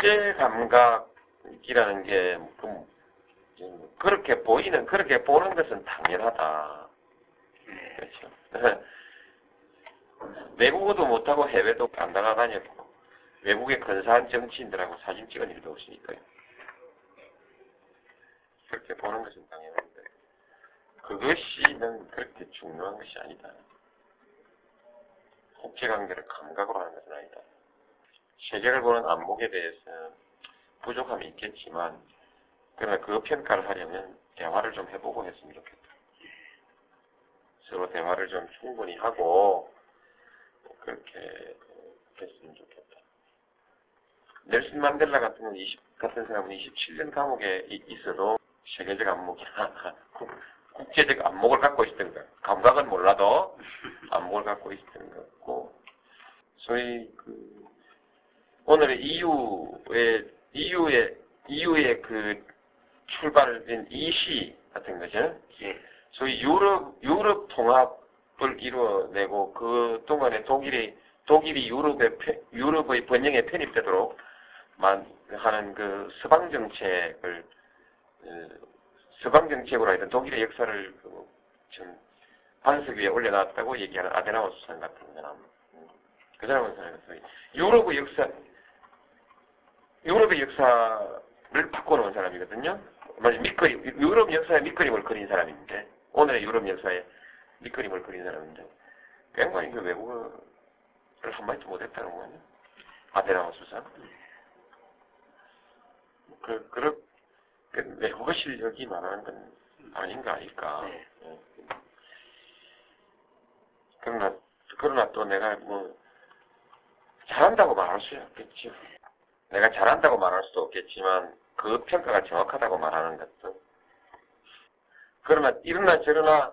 국제 감각이라는 게 그, 그렇게 보이는 그렇게 보는 것은 당연하다. 그렇죠. 외국어도 못하고 해외도 안 나가다녔고 외국의 근사한 정치인들하고 사진 찍은 일도 없으니까요. 그렇게 보는 것은 당연한데 그것이는 그렇게 중요한 것이 아니다. 국제관계를 감각으로 하는 것은 아니다. 세계를 보는 안목에 대해서 부족함이 있겠지만 그러나 그 평가를 하려면 대화를 좀 해보고 했으면 좋겠다. 서로 대화를 좀 충분히 하고 그렇게 했으면 좋겠다. 넬슨 만델라 같은 건 20, 같은 사람은 27년 감옥에 이- 있어도 세계적 안목이나 국- 국제적 안목을 갖고 있었던 것. 감각은 몰라도 안목을 갖고 있었던 것 같고 소위 그 오늘의 EU의 EU의 EU의 그 출발된 이시 같은 거죠. 예. 소위 유럽 유럽 통합을 이루어내고 그 동안에 독일이 독일이 유럽의 편- 유럽의 번영에 편입되도록 만 하는 그 서방 정책을 어, 서방 정책으로 하여튼 독일의 역사를 그, 좀 반석 위에 올려놨다고 얘기하는 아데나우 수상 같은 사람 음, 그 사람은 소위 유럽의 역사 유럽의 역사를 바꿔놓은 사람이거든요. 맞아, 밑그림, 유럽 역사의 밑그림을 그린 사람인데, 오늘의 유럽 역사의 밑그림을 그린 사람인데, 뺑관이 그 외국어를 한마디도 못했다는 거냐? 아데나우 수상. 그, 그렇, 그 외국어 실력이 말하는 건 아닌가 아닐까. 네. 예. 그러나, 그러나 또 내가 뭐, 잘한다고 말할 수 없겠죠. 내가 잘한다고 말할 수도 없겠지만 그 평가가 정확하다고 말하는 것도 그러나 이러나 저러나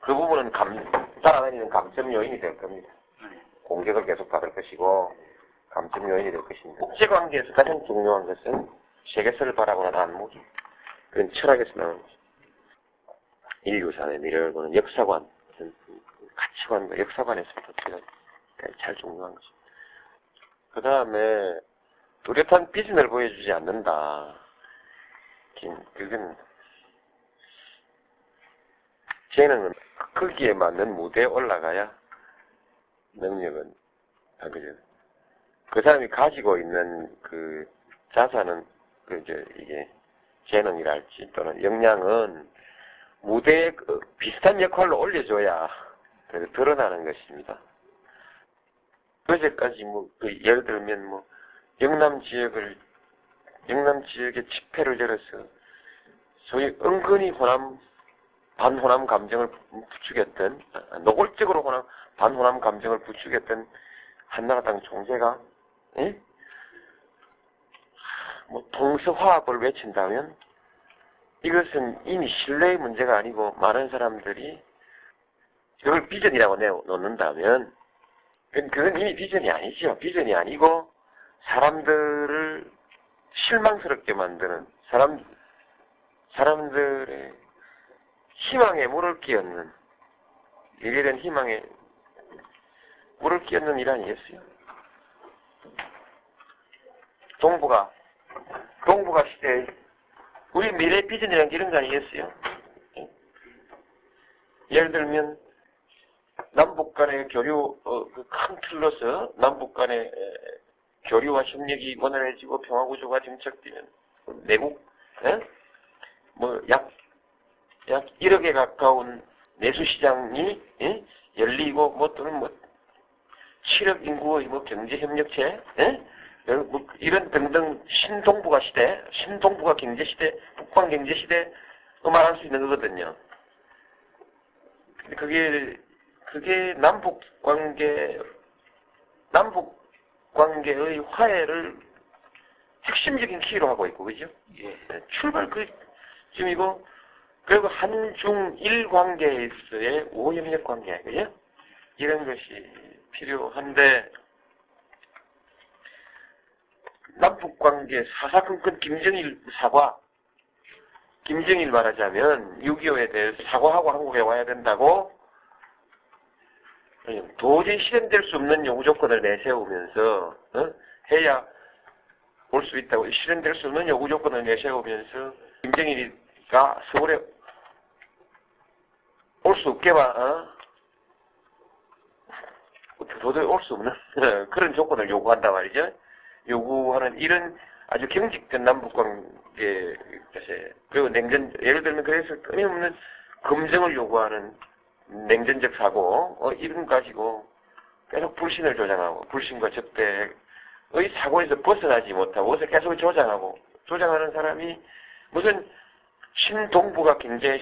그 부분은 감, 따라다니는 감점 요인이 될 겁니다. 네. 공격을 계속 받을 것이고 감점 요인이 될 것입니다. 국제관계에서 가장 중요한 것은 세계사를 바라보는 안목이 그건 철학에서 나오는 거죠. 인류사의 미래를 보는 역사관, 어떤 가치관과 역사관에서부터 제일 중요한 것입니다. 그 다음에 뚜렷한 비전을 보여주지 않는다. 긴- 그건 재능은 크기에 맞는 무대에 올라가야 능력은 아 그죠. 그 사람이 가지고 있는 그 자산은 그 이제 이게 재능이랄지 또는 역량은 무대에 그 비슷한 역할로 올려줘야 그 드러나는 것입니다. 어제까지 뭐, 그 예를 들면 뭐, 영남 지역을, 영남 지역에 집회를 열어서, 소위 은근히 호남, 반호남 감정을 부추겼던, 아, 노골적으로 호남, 반호남 감정을 부추겼던 한나라당 총재가, 예? 뭐, 동서화합을 외친다면, 이것은 이미 신뢰의 문제가 아니고, 많은 사람들이, 이걸 비전이라고 내놓는다면, 그건 이미 비전이 아니죠. 비전이 아니고 사람들을 실망스럽게 만드는 사람 사람들의 희망에 물을 끼얹는 미래된 희망에 물을 끼얹는 일 아니겠어요? 동북아 동북아 시대 우리 미래 비전이라는 게 이런 거 아니겠어요? 예를 들면 남북 간의 교류, 어, 그 큰 틀로서 남북 간의 에, 교류와 협력이 원활해지고 평화 구조가 정착되면 내국, 에? 뭐, 약, 약 1억에 가까운 내수 시장이, 에? 열리고, 뭐, 또는 뭐, 7억 인구의 뭐 경제 협력체, 에? 여러- 뭐 이런 등등 신동북아 시대, 신동북아 경제 시대, 북방 경제 시대, 말할 수 있는 거거든요. 근데 그게 그게 남북 관계 남북 관계의 화해를 핵심적인 키로 하고 있고 그죠? 예. 네, 출발 그 지금이고 그리고 한중일 관계에서의 우호협력 관계 그죠? 이런 것이 필요한데 남북 관계 사사건건 김정일 사과 김정일 말하자면 6.25에 대해서 사과하고 한국에 와야 된다고 도저히 실현될 수 없는 요구 조건을 내세우면서 어? 해야 올올수 있다고 실현될 수 없는 요구 조건을 내세우면서 김정일이가 서울에 올 수 없게 봐, 어? 도저히 올 수 없는 그런 조건을 요구한단 말이죠. 요구하는 이런 아주 경직된 남북관계 그리고 냉전 예를 들면 그래서 끊임없는 검증을 요구하는 냉전적 사고 어, 거 가지고 계속 불신을 조장하고 불신과 적대의 사고에서 벗어나지 못하고 그것을 계속 조장하고 조장하는 사람이 무슨 신동북아 경제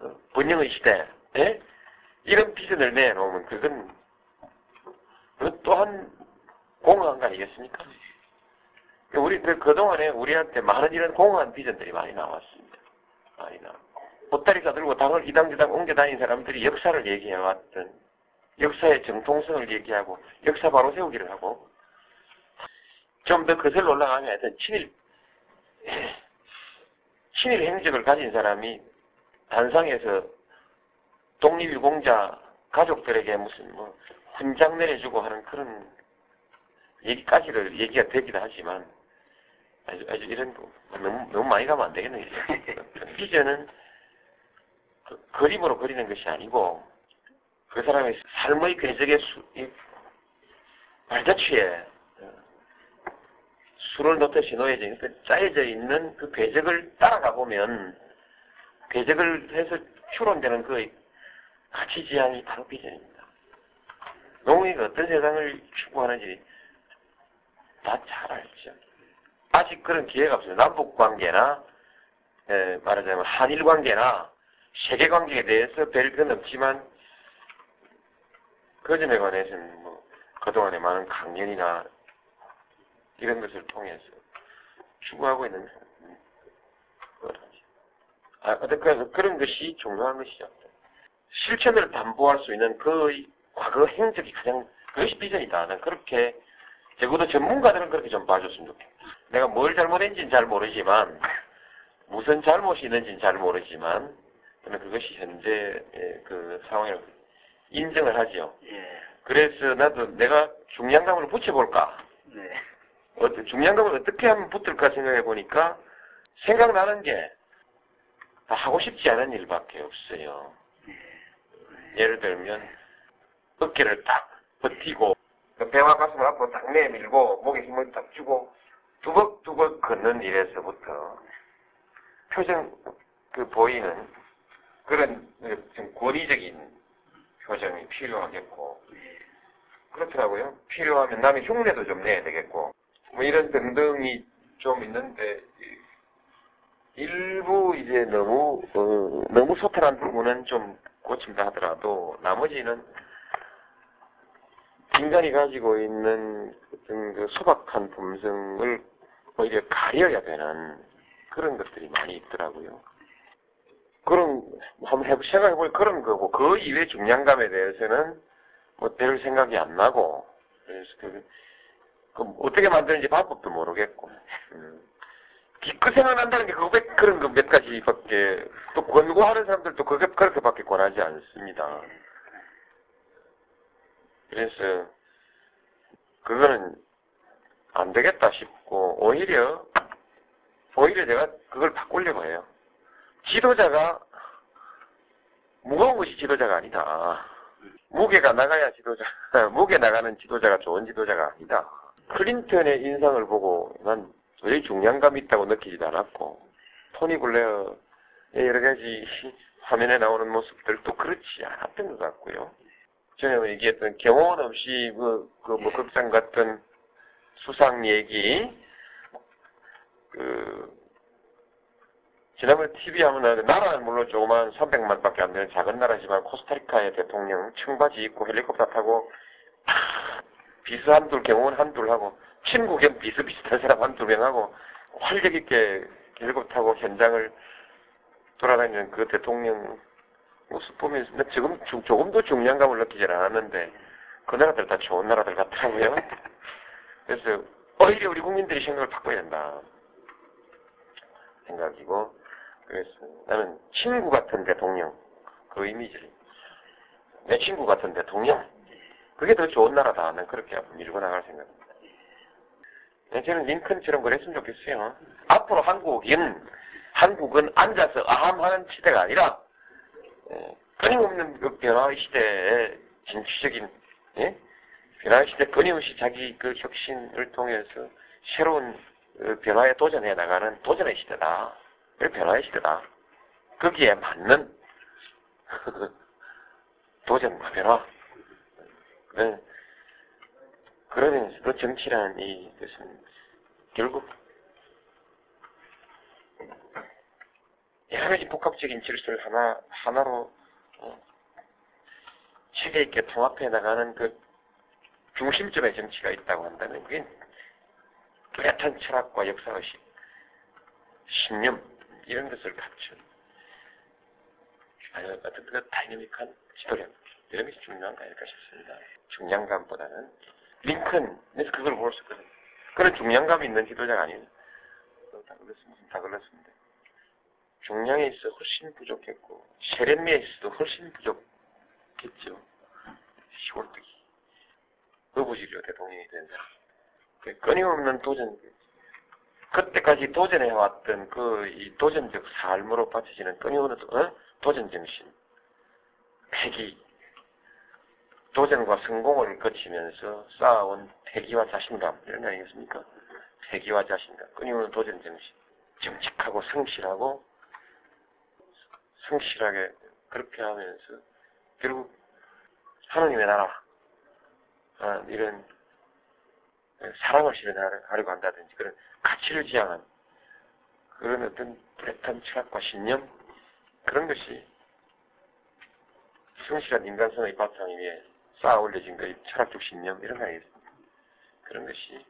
어, 번영의 시대 예? 이런 비전을 내놓으면 그건 그건 또한 공허한 거 아니겠습니까? 우리 그 그동안에 우리한테 많은 이런 공허한 비전들이 많이 나왔습니다. 많이 나왔고 보따리 싸들고 당을 이당저당 옮겨 다닌 사람들이 역사를 얘기해왔던 역사의 정통성을 얘기하고 역사 바로 세우기를 하고 좀 더 거슬러 올라가면 하여튼 친일 친일 행적을 가진 사람이 단상에서 독립유공자 가족들에게 무슨 뭐 훈장 내려주고 하는 그런 얘기까지를 얘기가 되기도 하지만 아주, 아주 이런 거 너무, 너무 많이 가면 안 되겠네. 비전은 그 그림으로 그리는 것이 아니고 그 사람의 삶의 궤적의 수, 이 발자취에 어, 수를 놓듯이 놓여져 있는 그 짜여져 있는 그 궤적을 따라가 보면 궤적을 해서 추론되는 그 가치 지향이 바로 비전입니다. 농민이 어떤 세상을 추구하는지 다 잘 알죠. 아직 그런 기회가 없어요. 남북 관계나 에, 말하자면 한일 관계나 세계 관계에 대해서 별건 없지만 그 점에 관해서는 뭐 그동안에 많은 강연이나 이런 것을 통해서 추구하고 있는. 아, 어떤 그런 것이 중요한 것이죠. 실천을 담보할 수 있는 그 과거 행적이 가장 그것이 비전이다. 난 그렇게 적어도 전문가들은 그렇게 좀 봐줬으면 좋겠다. 내가 뭘 잘못했는지는 잘 모르지만 무슨 잘못이 있는지는 잘 모르지만 저는 그것이 현재의 그 상황을 인정을 하지요. 예. 그래서 나도 내가 중량감을 붙여볼까? 네. 어떤 중량감을 어떻게 하면 붙을까 생각해 보니까 생각나는 게다 하고 싶지 않은 일밖에 없어요. 예를 들면 어깨를 딱 버티고 그 배와 가슴을 앞으로 딱 내밀고 목에 힘을 딱 주고 두벅두벅 걷는 일에서부터 표정 그 보이는 그런 좀 권위적인 표정이 필요하겠고 그렇더라고요. 필요하면 남의 흉내도 좀 내야 되겠고 뭐 이런 등등이 좀 있는데 일부 이제 너무 어, 너무 소탈한 부분은 좀 고친다 하더라도 나머지는 인간이 가지고 있는 어떤 그 소박한 품성을 오히려 가려야 되는 그런 것들이 많이 있더라고요. 그런 한번 해보 생각해보니 그런 거고 그 이외 중량감에 대해서는 뭐 별 생각이 안 나고 그래서 그, 그 어떻게 만드는지 방법도 모르겠고 음. 기껏 생각난다는 게 그거 몇, 그런 거 몇 가지밖에 또 권고하는 사람들도 그게 그렇게밖에 권하지 않습니다. 그래서 그거는 안 되겠다 싶고 오히려 오히려 제가 그걸 바꾸려고 해요. 지도자가 무거운 것이 지도자가 아니다. 무게가 나가야 지도자, 무게 나가는 지도자가 좋은 지도자가 아니다. 클린턴의 인상을 보고 난 도저히 중량감이 있다고 느끼지도 않았고, 토니 블레어의 여러 가지 화면에 나오는 모습들도 그렇지 않았던 것 같고요. 전에 얘기했던 경험 없이 그, 그, 뭐, 극장 같은 수상 얘기, 그, 지난번에 TV 하면 나라는 물론 조그만 300만 밖에 안 되는 작은 나라지만, 코스타리카의 대통령 청바지 입고 헬리콥터 타고, 비스 한둘, 경호원 한둘 하고, 친구 겸 비슷비슷한 사람 한두 명 하고, 활력 있게 헬리콥터 타고 현장을 돌아다니는 그 대통령 모습 보면서 나 지금 주, 조금도 중량감을 느끼질 않았는데 그 나라들 다 좋은 나라들 같더라고요. 그래서 오히려 우리 국민들이 생각을 바꿔야 된다 생각이고 그래서 나는 친구 같은 대통령 그 이미지를 내 친구 같은 대통령 그게 더 좋은 나라다. 난 그렇게 밀고 나갈 생각입니다. 네, 저는 링컨처럼 그랬으면 좋겠어요. 앞으로 한국인, 한국은 앉아서 아함하는 시대가 아니라, 예, 끊임없는 그 변화의 시대에 진취적인, 예? 변화의 시대 끊임없이 자기 그 혁신을 통해서 새로운 그 변화에 도전해 나가는 도전의 시대다. 그 변화의 시대다. 거기에 맞는 도전과 변화. 네. 그러면서도 정치라는 이 것은 결국 여러 가지 복합적인 질서를 하나 하나로 어, 체계 있게 통합해 나가는 그 중심점의 정치가 있다고 한다면 그게 뚜렷한 철학과 역사의식, 신념 이런 것을 갖춘 아니 어떤 그 다이내믹한 지도력 이런 것이 중요한 거 아닐까 싶습니다. 중량감보다는 링컨에서 그걸 볼 수 있거든요. 그런 중량감 있는 지도자가 아니에요. 다 걸렸습니다. 다 걸렸습니다. 중량에 있어 훨씬 부족했고 세련미에 있어도 훨씬 부족했죠. 시골뜨기. 의부지리로 대통령이 된 사람. 그 끊임없는 도전, 그때까지 도전해왔던 그 이 도전적 삶으로 바쳐지는 끊임없는 도- 어? 도전 정신, 패기, 도전과 성공을 거치면서 쌓아온 패기와 자신감. 이런 거 아니겠습니까? 패기와 자신감, 끊임없는 도전 정신, 정직하고 성실하고 성실하게 그렇게 하면서 결국 하나님의 나라. 아, 이런 사랑을 실현하려고 한다든지 그런 가치를 지향한 그런 어떤 뚜렷한 철학과 신념 그런 것이 성실한 인간성의 바탕 위에 쌓아 올려진 그 철학적 신념 이런 거 아니겠습니까? 그런 것이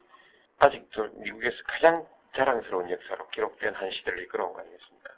아직도 미국에서 가장 자랑스러운 역사로 기록된 한 시대를 이끌어온 거 아니겠습니까?